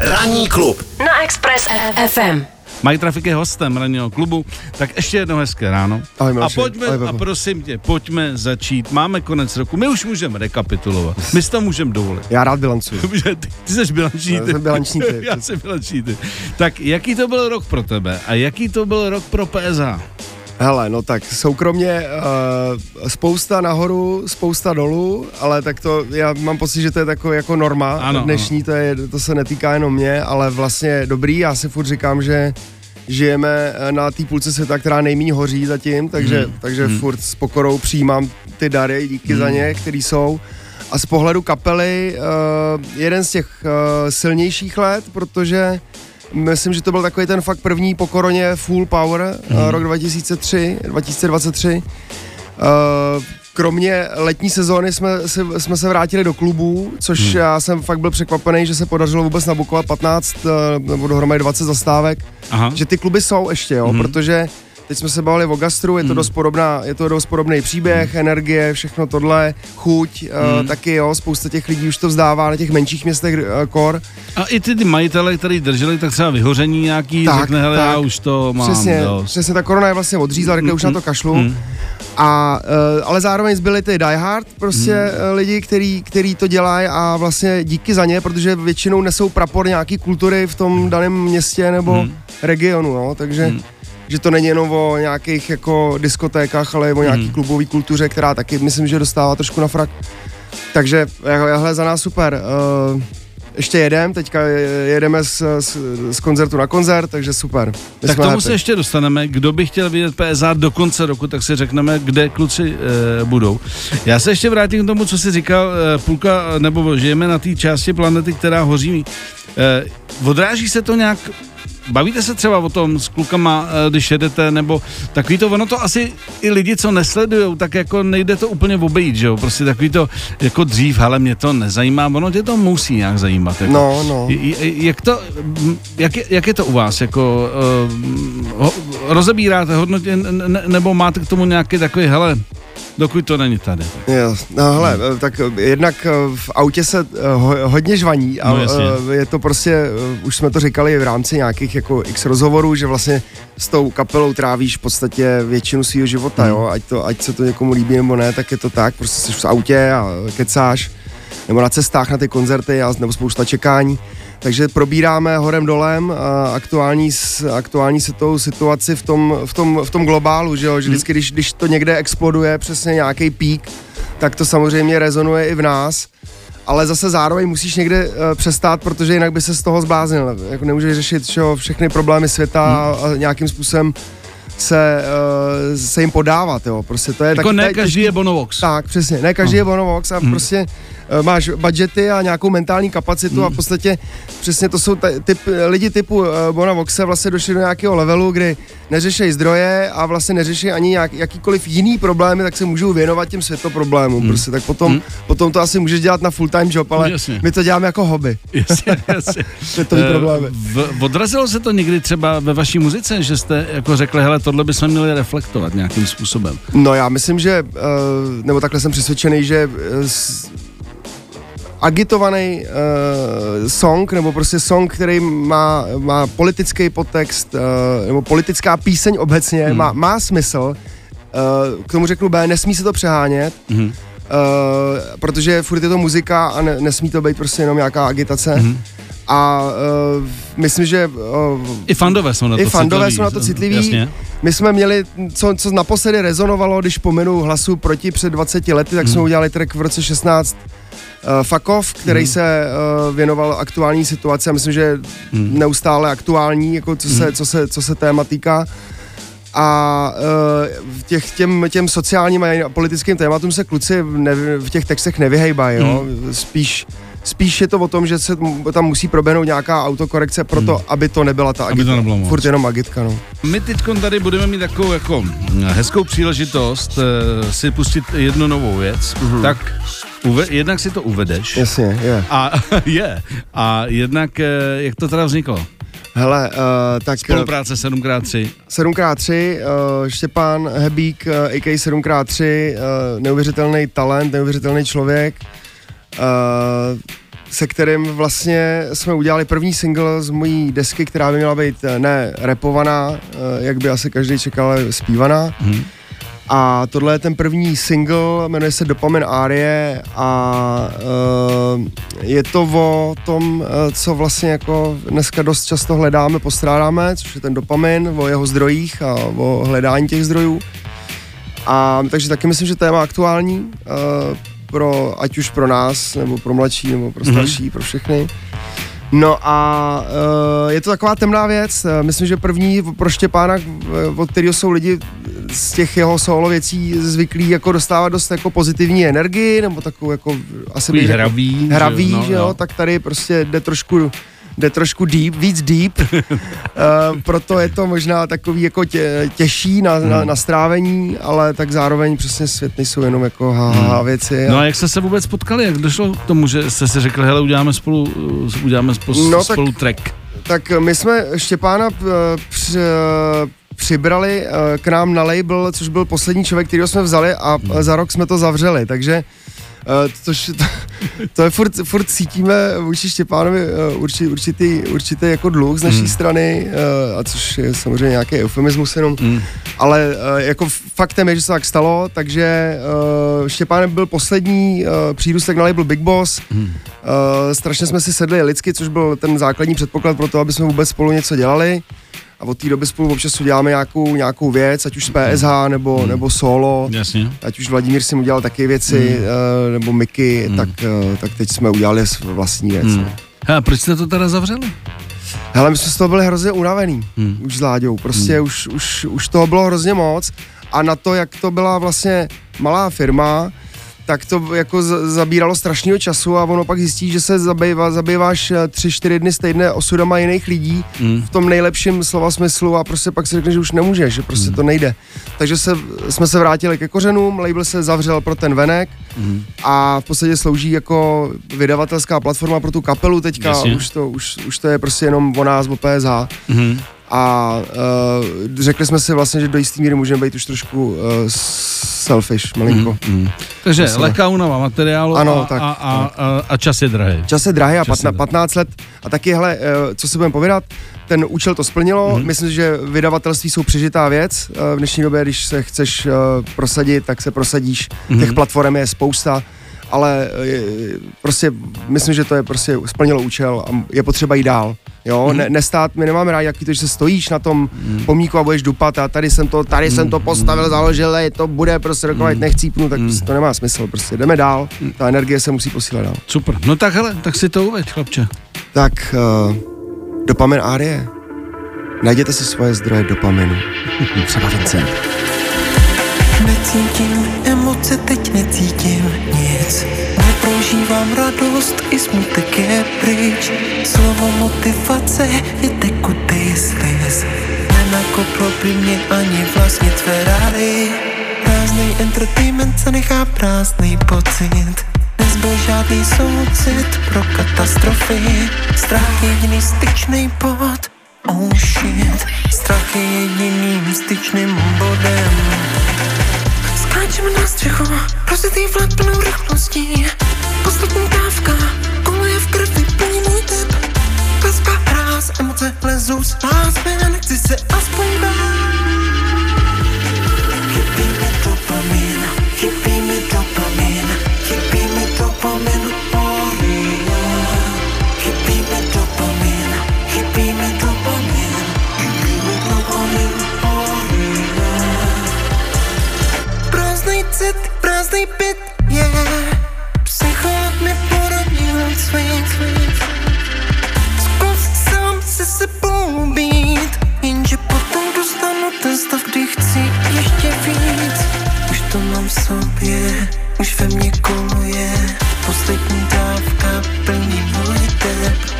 Ranní klub na Express FM. Mike Trafik je hostem ranního klubu, tak ještě jedno hezké ráno. Ahoj, a pojďme, Ahoj, a prosím tě, pojďme začít. Máme konec roku, my už můžeme rekapitulovat. My si to můžeme dovolit. Já rád bilancuju. Ty, ty jsi bilanční Já typ. jsem bilanční typ. Já jsem bilanční typ. Tak jaký to byl rok pro tebe a jaký to byl rok pro PSA? Hele, no tak soukromně uh, spousta nahoru, spousta dolů, ale tak to, já mám pocit, že to je takový jako norma Ano, dnešní, to, je, to se netýká jenom mě, ale vlastně dobrý, já si furt říkám, že žijeme eh, na té půlce světa, která nejméně hoří zatím, takže, hmm. takže hmm. furt s pokorou přijímám ty dary, díky hmm. za ně, který jsou. A z pohledu kapely uh, jeden z těch uh, silnějších let, protože myslím, že to byl takový ten fakt první po koroně full power, hmm. rok 2003, 2023. Uh, kromě letní sezóny jsme, si, jsme se vrátili do klubů, což hmm. já jsem fakt byl překvapený, že se podařilo vůbec nabukovat 15 uh, nebo dohromady 20 zastávek, Aha. že ty kluby jsou ještě, jo, Mhm. protože teď jsme se bavili o gastru, je to, dost, podobná, je to dost podobný příběh, energie, všechno tohle, chuť, uh, taky jo, spousta těch lidí už to vzdává na těch menších městech uh, kor. A i ty, ty majitele, který drželi, tak třeba vyhoření nějaký, Tak, řekne, hele, tak. já už to mám Přesně, dost. přesně, ta korona je vlastně odřízla, řekli, už na to kašlu. mm. A, uh, ale zároveň zbyli ty Die Hard, prostě Hmm. mm. lidi, který, který to dělají a vlastně díky za ně, protože většinou nesou prapor nějaký kultury v tom daném městě nebo Hmm. mm. regionu, no, takže mm. Že to není jenom o nějakých jako diskotékách, ale o nějaký Hmm. mm. klubové kultuře, která taky myslím, že dostává trošku na frak. Takže jahle za nás super. Uh, ještě jedem, teďka jedeme z, z, z koncertu na koncert, takže super. My Tak tomu happy. se ještě dostaneme. Kdo by chtěl vidět PSA do konce roku, tak si řekneme, kde kluci e, budou. Já se ještě vrátím k tomu, co jsi říkal, e, půlka, nebo žijeme na té části planety, která hoří. E, odráží se to nějak Bavíte se třeba o tom s klukama, e, když jedete, nebo takový to, ono to asi i lidi, co nesledujou, tak jako nejde to úplně obejít, že jo, prostě takový to, jako dřív, ale mě to nezajímá, ono tě to musí nějak zajímat. Jako. No, no. Jak, to, jak, je, jak je to u vás? Jako, uh, ho, rozebíráte hodnotě, n- n- nebo máte k tomu nějaký takový, hele, dokud to není tady. Jo, no hele, hmm. tak eh, jednak eh, v autě se eh, ho, hodně žvaní a No, jasně. je to prostě, už jsme to říkali v rámci nějakých jako x rozhovorů, že vlastně s tou kapelou trávíš v podstatě většinu svého života, Hmm. jo, ať, to, ať se to někomu líbí nebo ne, tak je to tak, prostě jsi v autě a kecáš, nebo na cestách na ty koncerty a, nebo spousta čekání. Takže probíráme horem dolem aktuální, aktuální se tou situaci v tom, v tom, v tom globálu, že, jo? že vždycky, když, když to někde exploduje přesně nějaký pík, tak to samozřejmě rezonuje i v nás. Ale zase zároveň musíš někde uh, přestát, protože jinak by se z toho zbláznil. Jako nemůžeš řešit jo, všechny problémy světa a, a nějakým způsobem se, uh, se jim podávat. Jo. Prostě to je Jako taky- ne každý je Bonovox. tak, přesně. Ne každý No. je Bonovox a prostě uh, máš budgety a nějakou mentální kapacitu a v podstatě přesně to jsou t- typ, lidi typu uh, Bonovoxe vlastně došli do nějakého levelu, kdy neřeší zdroje a vlastně neřeší ani nějak, jakýkoliv jiný problémy, tak se můžou věnovat těm světoproblémům. Prostě tak potom, Hmm. potom to asi můžeš dělat na full time job, ale Jasně. my to děláme jako hobby. Jasně, jasně. Světový Eh, problémy. V, odrazilo se to někdy třeba ve vaší muzice, že jste jako řekli, hele, tohle bychom měli reflektovat nějakým způsobem. No já myslím, že, uh, nebo takhle jsem přesvědčený, že uh, s- agitovaný uh, song, nebo prostě song, který má, má politický podtext, uh, nebo politická píseň obecně, hmm. má, má smysl. Uh, k tomu řeknu B, nesmí se to přehánět, Mhm. uh, protože furt je to muzika a ne, nesmí to být prostě jenom nějaká agitace. Mhm. A uh, myslím, že uh, I fandové jsou na to I fandové citliví. jsou na to citliví. Jasně. my jsme měli, co, co naposledy rezonovalo, když pominu hlasu proti před 20 lety, tak Hmm. jsme udělali track v roce 16 uh, Fakov, který Hmm. se uh, věnoval aktuální situaci a myslím, že Hmm. neustále aktuální, jako co, se, co, se, co se téma týká. A uh, těch, těm, těm sociálním a politickým tématům se kluci v, ne, v těch textech nevyhejbají, jo? Hmm. Spíš, spíš je to o tom, že se tam musí proběhnout nějaká autokorekce pro to, aby to nebyla ta Hmm. Aby to agitka. nebylo moc. Furt jenom agitka, no. My teď tady budeme mít takovou jako hezkou příležitost uh, si pustit jednu novou věc, Mhm. tak uve, jednak si to uvedeš. Jasně, je. A je. A jednak, uh, jak to teda vzniklo? Hele, uh, tak Spolupráce 7x3. 7x3, uh, Štěpán Hebík, uh, AK 7x3, uh, neuvěřitelný talent, neuvěřitelný člověk. Uh, se kterým vlastně jsme udělali první single z mojí desky, která by měla být eh, ne repovaná, eh, jak by asi každý čekal, ale zpívaná. Hmm. A tohle je ten první single, jmenuje se Dopamin Arie a uh, je to o tom, uh, co vlastně jako dneska dost často hledáme, postrádáme, což je ten dopamin, o jeho zdrojích a o hledání těch zdrojů. A takže taky myslím, že téma aktuální, uh, pro, ať už pro nás, nebo pro mladší, nebo pro mhm. starší, mm-hmm. pro všechny. No a uh, je to taková temná věc. Myslím, že první pro Štěpána, od kterého jsou lidi z těch jeho solo věcí zvyklí jako dostávat dost jako pozitivní energii, nebo takovou jako asi hravý, hravý, že, no, že jo, no. tak tady prostě jde trošku jde trošku deep, víc deep, uh, proto je to možná takový jako tě, těžší na, hmm. na, na strávení, ale tak zároveň přesně svět nejsou jenom jako haha hmm. věci. No a jak jste se vůbec potkali, jak došlo k tomu, že jste si řekli, hele, uděláme spolu, uděláme spolu, no, spolu tak, track? Tak my jsme Štěpána uh, při, přibrali k nám na label, což byl poslední člověk, který jsme vzali a hmm. za rok jsme to zavřeli, takže což to, to je furt, furt cítíme vůči Štěpánovi uh, určitý, určitý, určitý jako dluh z naší mm. strany, uh, a což je samozřejmě nějaký eufemismus jenom, mm. ale jako faktem je, že se tak stalo, takže Štěpán byl poslední přírůstek na label Big Boss, mm. strašně jsme si sedli lidsky, což byl ten základní předpoklad pro to, aby jsme vůbec spolu něco dělali a od té doby spolu občas uděláme nějakou, nějakou věc, ať už z PSH nebo, hmm. nebo solo. Jasně. Ať už Vladimír si udělal taky věci, hmm. uh, nebo Miky, hmm. tak, uh, tak teď jsme udělali vlastní věc. Hmm. A proč jste to teda zavřeli? Hele, my jsme z toho byli hrozně unavený, hmm. už s Láďou, prostě hmm. už, už, už toho bylo hrozně moc a na to, jak to byla vlastně malá firma, tak to jako zabíralo strašného času a ono pak zjistí, že se zabývá, zabýváš eh, tři, čtyři dny stejné osudama jiných lidí mm. v tom nejlepším slova smyslu a prostě pak si řekne, že už nemůžeš, že prostě mm. to nejde. Takže se, jsme se vrátili ke kořenům, label se zavřel pro ten venek mm. a v podstatě slouží jako vydavatelská platforma pro tu kapelu teďka, už to, už, už to je prostě jenom o nás, o PSH. Mm a uh, řekli jsme si vlastně, že do jistý míry můžeme být už trošku uh, selfish, malinko. Mm, mm. Takže Myslím. lehká únava materiálu ano, a, tak, a, a, a, a čas je drahý. Čas je drahý a patna, 15 let. A taky, hele, uh, co si budeme povídat, ten účel to splnilo. Mm. Myslím, že vydavatelství jsou přežitá věc. Uh, v dnešní době, když se chceš uh, prosadit, tak se prosadíš. Mm. Těch platform je spousta ale je, prostě myslím, že to je prostě splnilo účel a je potřeba jít dál. Jo, mm. ne, nestát, my nemáme rádi, jaký to, že se stojíš na tom mm. pomníku a budeš dupat a tady jsem to, tady mm. jsem to postavil, mm. založil, to bude prostě rokovat, mm. nechcípnu, tak mm. prostě to nemá smysl, prostě jdeme dál, mm. ta energie se musí posílat dál. Super, no tak hele, tak si to uveď, chlapče. Tak, uh, dopamin Arie. Najděte si svoje zdroje dopaminu. Třeba Vincent. Necítím emoce, teď necítím nic. Neprožívám radost, i smutek je pryč. Slovo motivace je tekutý sliz Nenakoplo by mě ani vlastně Ferrari Prázdnej entertainment se nechá prázdný pocit. Nezbyl žádný soucit pro katastrofy. Strach je jediný styčný bod Oh shit. Strach je jediným styčným bodem Skáčeme na střechu, rozjetý vlak plnou rychlostí Poslední dávka, koluje v krvi, plní můj tep. Ráz, emoce lezou z nás chci ještě víc. Už to mám v sobě, už ve mně koluje. Poslední dávka plní můj tep.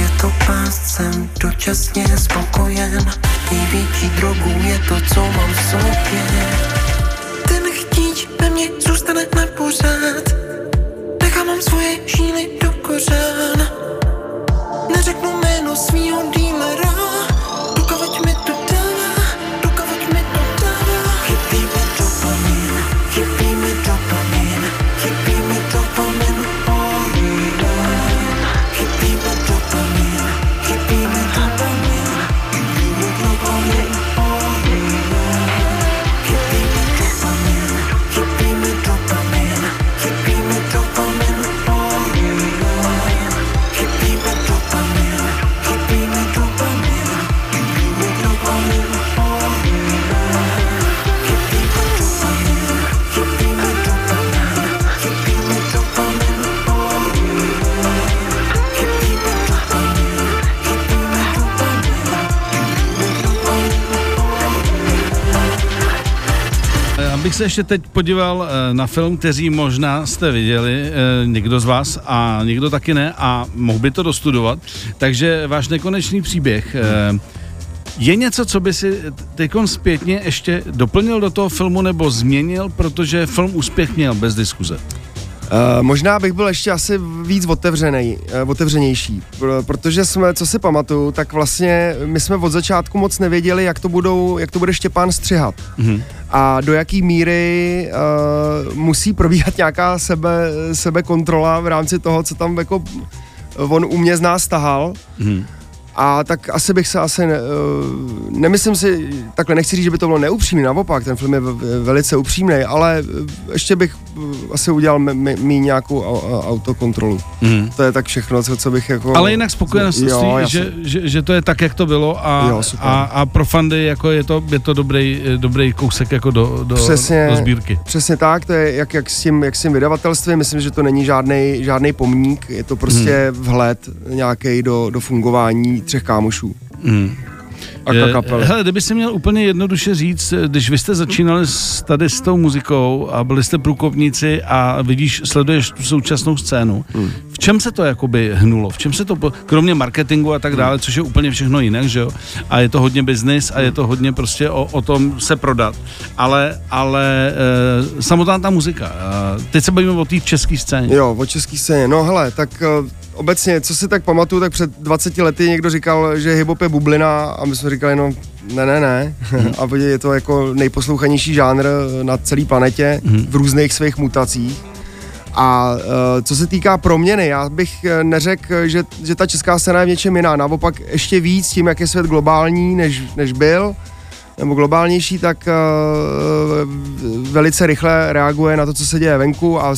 Je to pást, jsem dočasně spokojen. Největší drogu je to, co mám v sobě bych se ještě teď podíval eh, na film, který možná jste viděli, eh, někdo z vás a někdo taky ne a mohl by to dostudovat. Takže váš nekonečný příběh. Eh, je něco, co by si teď zpětně ještě doplnil do toho filmu nebo změnil, protože film úspěch měl bez diskuze? Uh, možná bych byl ještě asi víc otevřený, uh, otevřenější, Pr- protože jsme, co si pamatuju, tak vlastně my jsme od začátku moc nevěděli, jak to, budou, jak to bude Štěpán střihat. Mm-hmm. A do jaký míry uh, musí probíhat nějaká sebe, sebekontrola v rámci toho, co tam jako on u mě z nás tahal. Mm-hmm. A tak asi bych se asi, ne, nemyslím si, takhle nechci říct, že by to bylo neupřímný, naopak, ten film je velice upřímný, ale ještě bych asi udělal mý nějakou autokontrolu. Mm. To je tak všechno, co, co bych jako... Ale jinak spokojenost, že, že, že, to je tak, jak to bylo a, jo, a, a pro fandy jako je to, je to dobrý, dobrý kousek jako do, do, přesně, do sbírky. Přesně tak, to je jak, jak, s tím, jak s tím vydavatelstvím, myslím, že to není žádný žádný pomník, je to prostě mm. vhled nějaký do, do fungování třech kámošů. Mm. A kapely. Hele, kdyby si měl úplně jednoduše říct, když vy jste začínali s, tady s tou muzikou a byli jste průkopníci a vidíš, sleduješ tu současnou scénu, hmm. v čem se to jakoby hnulo? V čem se to, kromě marketingu a tak dále, což je úplně všechno jinak, že jo? A je to hodně biznis a je to hodně prostě o, o tom se prodat. Ale, ale e, samotná ta muzika. E, teď se bavíme o té české scéně. Jo, o české scéně. No hele, tak e, obecně, co si tak pamatuju, tak před 20 lety někdo říkal, že hip-hop je bublina a my jsme říkali, no ne, ne, ne. Mm. a je to jako nejposlouchanější žánr na celé planetě mm. v různých svých mutacích. A uh, co se týká proměny, já bych eh, neřekl, že, že ta česká scéna je v něčem jiná. Naopak ještě víc tím, jak je svět globální, než, než byl nebo globálnější, tak velice rychle reaguje na to, co se děje venku a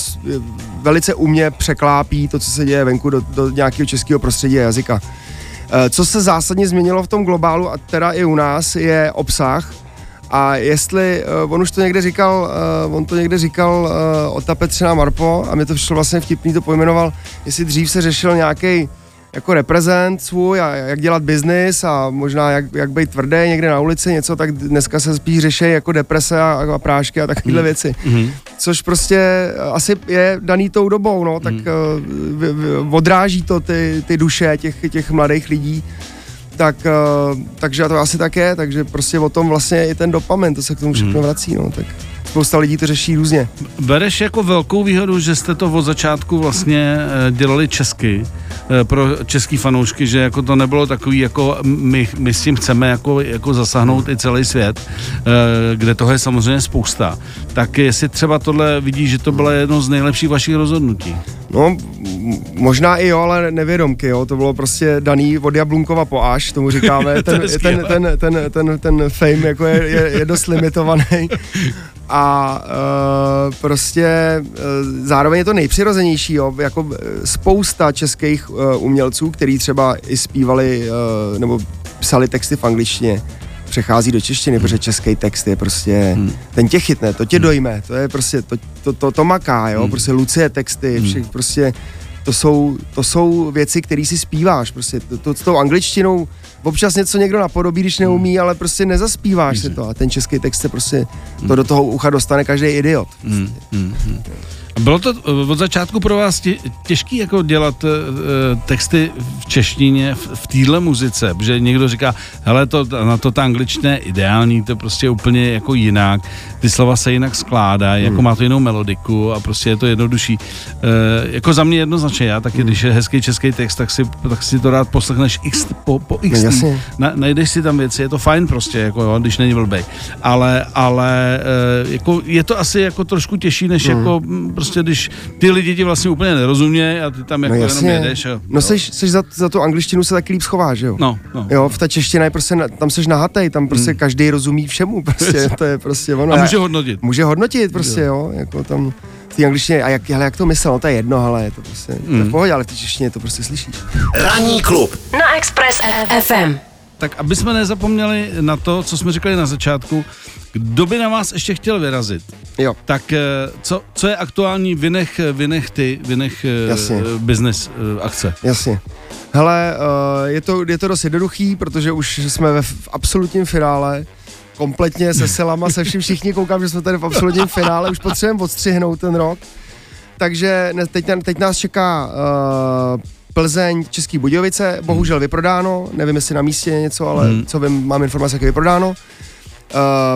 velice umě překlápí to, co se děje venku do, do nějakého českého prostředí a jazyka. Uh, co se zásadně změnilo v tom globálu a teda i u nás je obsah, a jestli, uh, on už to někde říkal, uh, on to někde říkal Ota Petřina Marpo a mi to přišlo vlastně vtipný, to pojmenoval, jestli dřív se řešil nějaký jako reprezent svůj a jak dělat biznis a možná jak, jak být tvrdý někde na ulici, něco, tak dneska se spíš řeší jako deprese a, a prášky a takovéhle mm. věci. Mm. Což prostě asi je daný tou dobou, no, tak mm. uh, odráží to ty, ty duše těch, těch mladých lidí. Tak, uh, takže to asi tak je, takže prostě o tom vlastně i ten dopamin, to se k tomu všechno mm. vrací, no, tak spousta lidí to řeší různě. Bereš jako velkou výhodu, že jste to od začátku vlastně eh, dělali česky, eh, pro český fanoušky, že jako to nebylo takový, jako my, my s tím chceme jako, jako zasáhnout i celý svět, eh, kde toho je samozřejmě spousta. Tak jestli třeba tohle vidíš, že to bylo jedno z nejlepších vašich rozhodnutí? No, možná i jo, ale nevědomky, jo. To bylo prostě daný od Jablunkova po až, tomu říkáme. Ten, ten, ten, ten, ten, ten fame jako je, je, je dost limitovaný. A uh, prostě uh, zároveň je to nejpřirozenější, jo. Jako spousta českých uh, umělců, který třeba i zpívali uh, nebo psali texty v angličtině, přechází do češtiny, protože český text je prostě, hmm. ten tě chytne, to tě dojme, to je prostě, to, to, to, to maká, jo, hmm. prostě Lucie texty, hmm. všech, prostě to jsou, to jsou věci, které si zpíváš, prostě to, to, s tou angličtinou občas něco někdo napodobí, když neumí, hmm. ale prostě nezaspíváš si to a ten český text se prostě, to hmm. do toho ucha dostane každý idiot. Hmm. Hmm. Bylo to eh, od začátku pro vás tě, těžký jako dělat uh, texty v češtině v, v téhle muzice, protože někdo říká, hele, to, na to ta angličtina je ideální, to prostě úplně jako jinak, ty slova se jinak skládají, jako hmm. jako má to jinou melodiku a prostě je to jednodušší. Uh, jako za mě jednoznačně, já taky, hmm. když je hezký český text, tak si, tak si to rád poslechneš x, po, po x. No, Na, najdeš si tam věci, je to fajn prostě, jako jo, když není blbej. Ale, ale uh, jako, je to asi jako trošku těžší, než hmm. jako prostě když ty lidi ti vlastně úplně nerozumějí a ty tam jako no jenom jedeš. A, no seš, seš za, za tu angličtinu se taky líp schováš, jo? No, no. Jo, v ta čeština je prostě, tam seš nahatej, tam prostě hmm. každý rozumí všemu, prostě, to je prostě ono. A může hodnotit. Může hodnotit prostě, jo, jo jako tam v té angličtině, a jak, hele, jak to myslel, no to je jedno, ale je to prostě, mm. to je v hmm. pohodě, ale v té češtině to prostě slyšíš. Ranní klub na Express FM. Tak aby jsme nezapomněli na to, co jsme říkali na začátku, kdo by na vás ještě chtěl vyrazit? Jo. Tak eh, co, co je aktuální vynech, vynech ty, vynech eh, Jasně. business eh, akce? Jasně. Hele, je to, je to dost jednoduchý, protože už jsme ve v absolutním finále. kompletně se silama, se vším všichni koukám, že jsme tady v absolutním finále, už potřebujeme odstřihnout ten rok. Takže teď, teď nás čeká uh, Plzeň, Český Budějovice, bohužel vyprodáno, nevím jestli na místě je něco, ale Hmm. co vím, mám informace, jak je vyprodáno. Uh,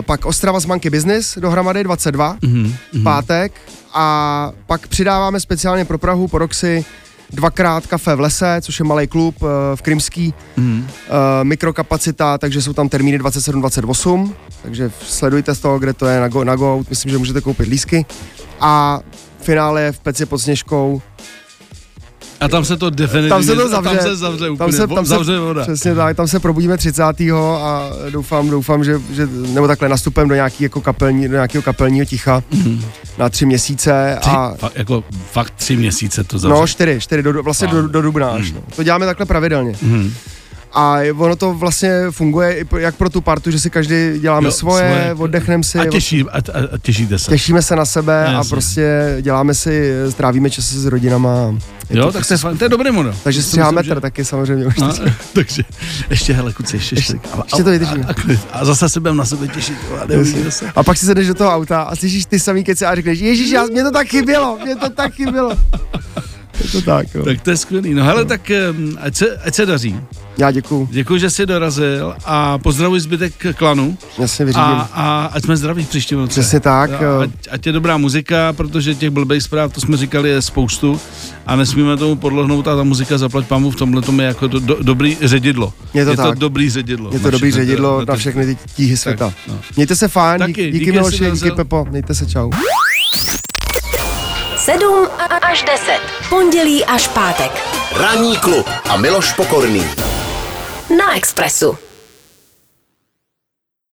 pak Ostrava z Monkey Business dohromady 22, Mhm, mhm. pátek a pak přidáváme speciálně pro Prahu po Roxy dvakrát kafe v lese, což je malý klub uh, v Krymský, Mhm. uh, mikrokapacita, takže jsou tam termíny 27-28, takže sledujte z toho, kde to je na Go, na Go myslím, že můžete koupit lísky. A finále je v Peci pod Sněžkou, A tam se to definitivně, Tam se to zavře. tam se zavře úplně, tam se, tam se, zavře voda. přesně tak, tam se probudíme 30. a doufám, doufám, že, že nebo takhle nastupem do nějaký jako kapelní, do nějakého kapelního ticha Mhm. na tři měsíce Tři, a fakt, jako fakt tři měsíce to zavře. No, čtyři, čtyři, do, vlastně do, do dubna až. Hmm. No. To děláme takhle pravidelně. Mhm. A ono to vlastně funguje i jak pro tu partu, že si každý děláme Jo, svoje, svoje. oddechneme si, A, těší, a, a, a těšíte se. těšíme se na sebe a Jasně. prostě děláme si, strávíme čas s rodinama. Je Jo, to tak to je, fajn, to je dobrý model. takže si stříhá myslím, metr že- taky samozřejmě už. No, takže ještě, hele, kuci, ještě, ještě, Ještě- a, ještě to vydržíme. A, a, a, zase se budeme na sebe těšit. A se. A pak si sedneš do toho auta a slyšíš ty samý keci a řekneš, ježíš, já, mě to tak chybělo, mě to tak chybělo. Je to tak, jo. Tak to je skvělý. No hele, tak em, ať se, ať se daří. Já děkuju, Děkuji, že jsi dorazil a pozdravuji zbytek klanu jasně vyřídím. a, a ať jsme zdraví v příštím roce. Přesně tak, jo. Ať, ať je dobrá muzika, protože těch blbých zpráv, to jsme říkali, je spoustu a nesmíme tomu podlohnout a ta muzika zaplať pamu v tomhle tom je jako do, do, dobrý ředidlo. Je to je to tak. dobrý ředidlo. Je to na dobrý všechny ředidlo ty- na všechny ty tíhy světa. Tak, no. Mějte se fajn, Taky, díky, díky, díky Miloši, díky. Pepo, mějte se čau. 7 až 10. Pondělí až pátek. Ranní klub a Miloš Pokorný. Na Expressu.